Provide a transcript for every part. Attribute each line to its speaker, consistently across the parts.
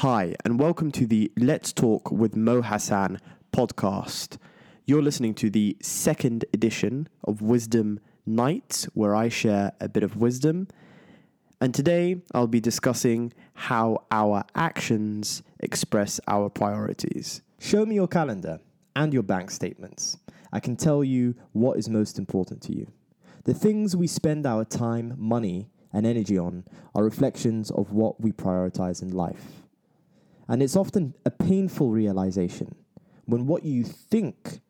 Speaker 1: Hi, and welcome to the Let's Talk with Mo Hassan podcast. You're listening to the second edition of Wisdom Nights, where I share a bit of wisdom. And today I'll be discussing how our actions express our priorities. Show me your calendar and your bank statements. I can tell you what is most important to you. The things we spend our time, money, and energy on are reflections of what we prioritize in life. And it's often a painful realization when what you think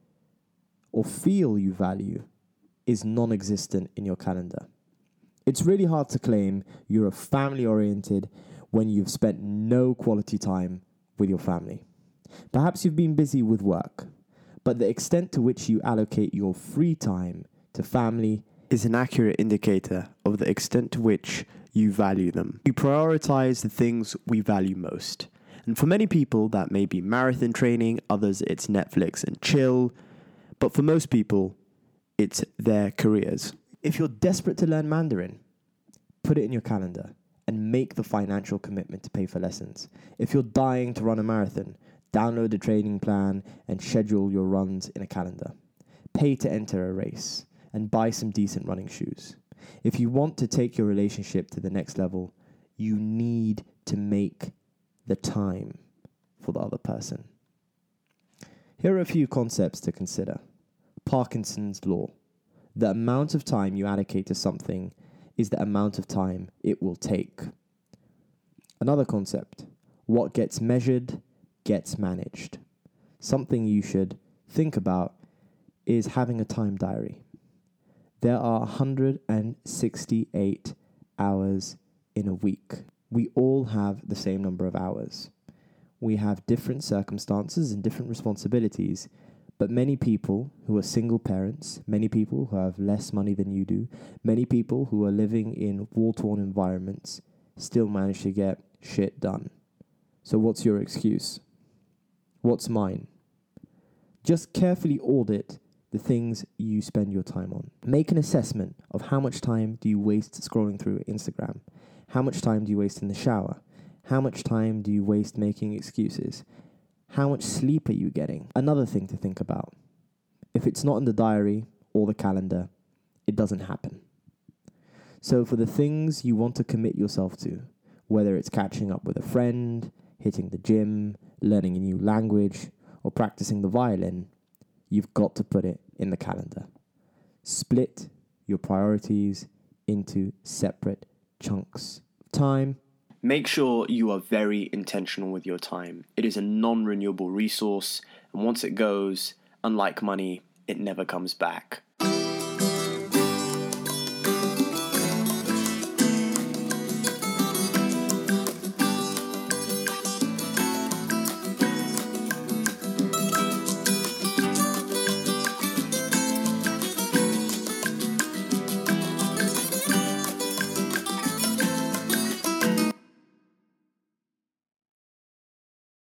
Speaker 1: or feel you value is non existent in your calendar. It's really hard to claim you're a family oriented when you've spent no quality time with your family. Perhaps you've been busy with work, but the extent to which you allocate your free time to family is an accurate indicator of the extent to which you value them. We prioritize the things we value most. And for many people, that may be marathon training, others, it's Netflix and chill. But for most people, it's their careers. If you're desperate to learn Mandarin, put it in your calendar and make the financial commitment to pay for lessons. If you're dying to run a marathon, download a training plan and schedule your runs in a calendar. Pay to enter a race and buy some decent running shoes. If you want to take your relationship to the next level, you need to make the time for the other person. Here are a few concepts to consider Parkinson's Law. The amount of time you allocate to something is the amount of time it will take. Another concept what gets measured gets managed. Something you should think about is having a time diary. There are 168 hours in a week we all have the same number of hours. We have different circumstances and different responsibilities, but many people who are single parents, many people who have less money than you do, many people who are living in war torn environments still manage to get shit done. So, what's your excuse? What's mine? Just carefully audit the things you spend your time on. Make an assessment of how much time do you waste scrolling through Instagram how much time do you waste in the shower? How much time do you waste making excuses? How much sleep are you getting? Another thing to think about. If it's not in the diary or the calendar, it doesn't happen. So, for the things you want to commit yourself to, whether it's catching up with a friend, hitting the gym, learning a new language, or practicing the violin, you've got to put it in the calendar. Split your priorities into separate chunks of time. Make sure you are very intentional with your time. It is a non renewable resource, and once it goes, unlike money, it never comes back.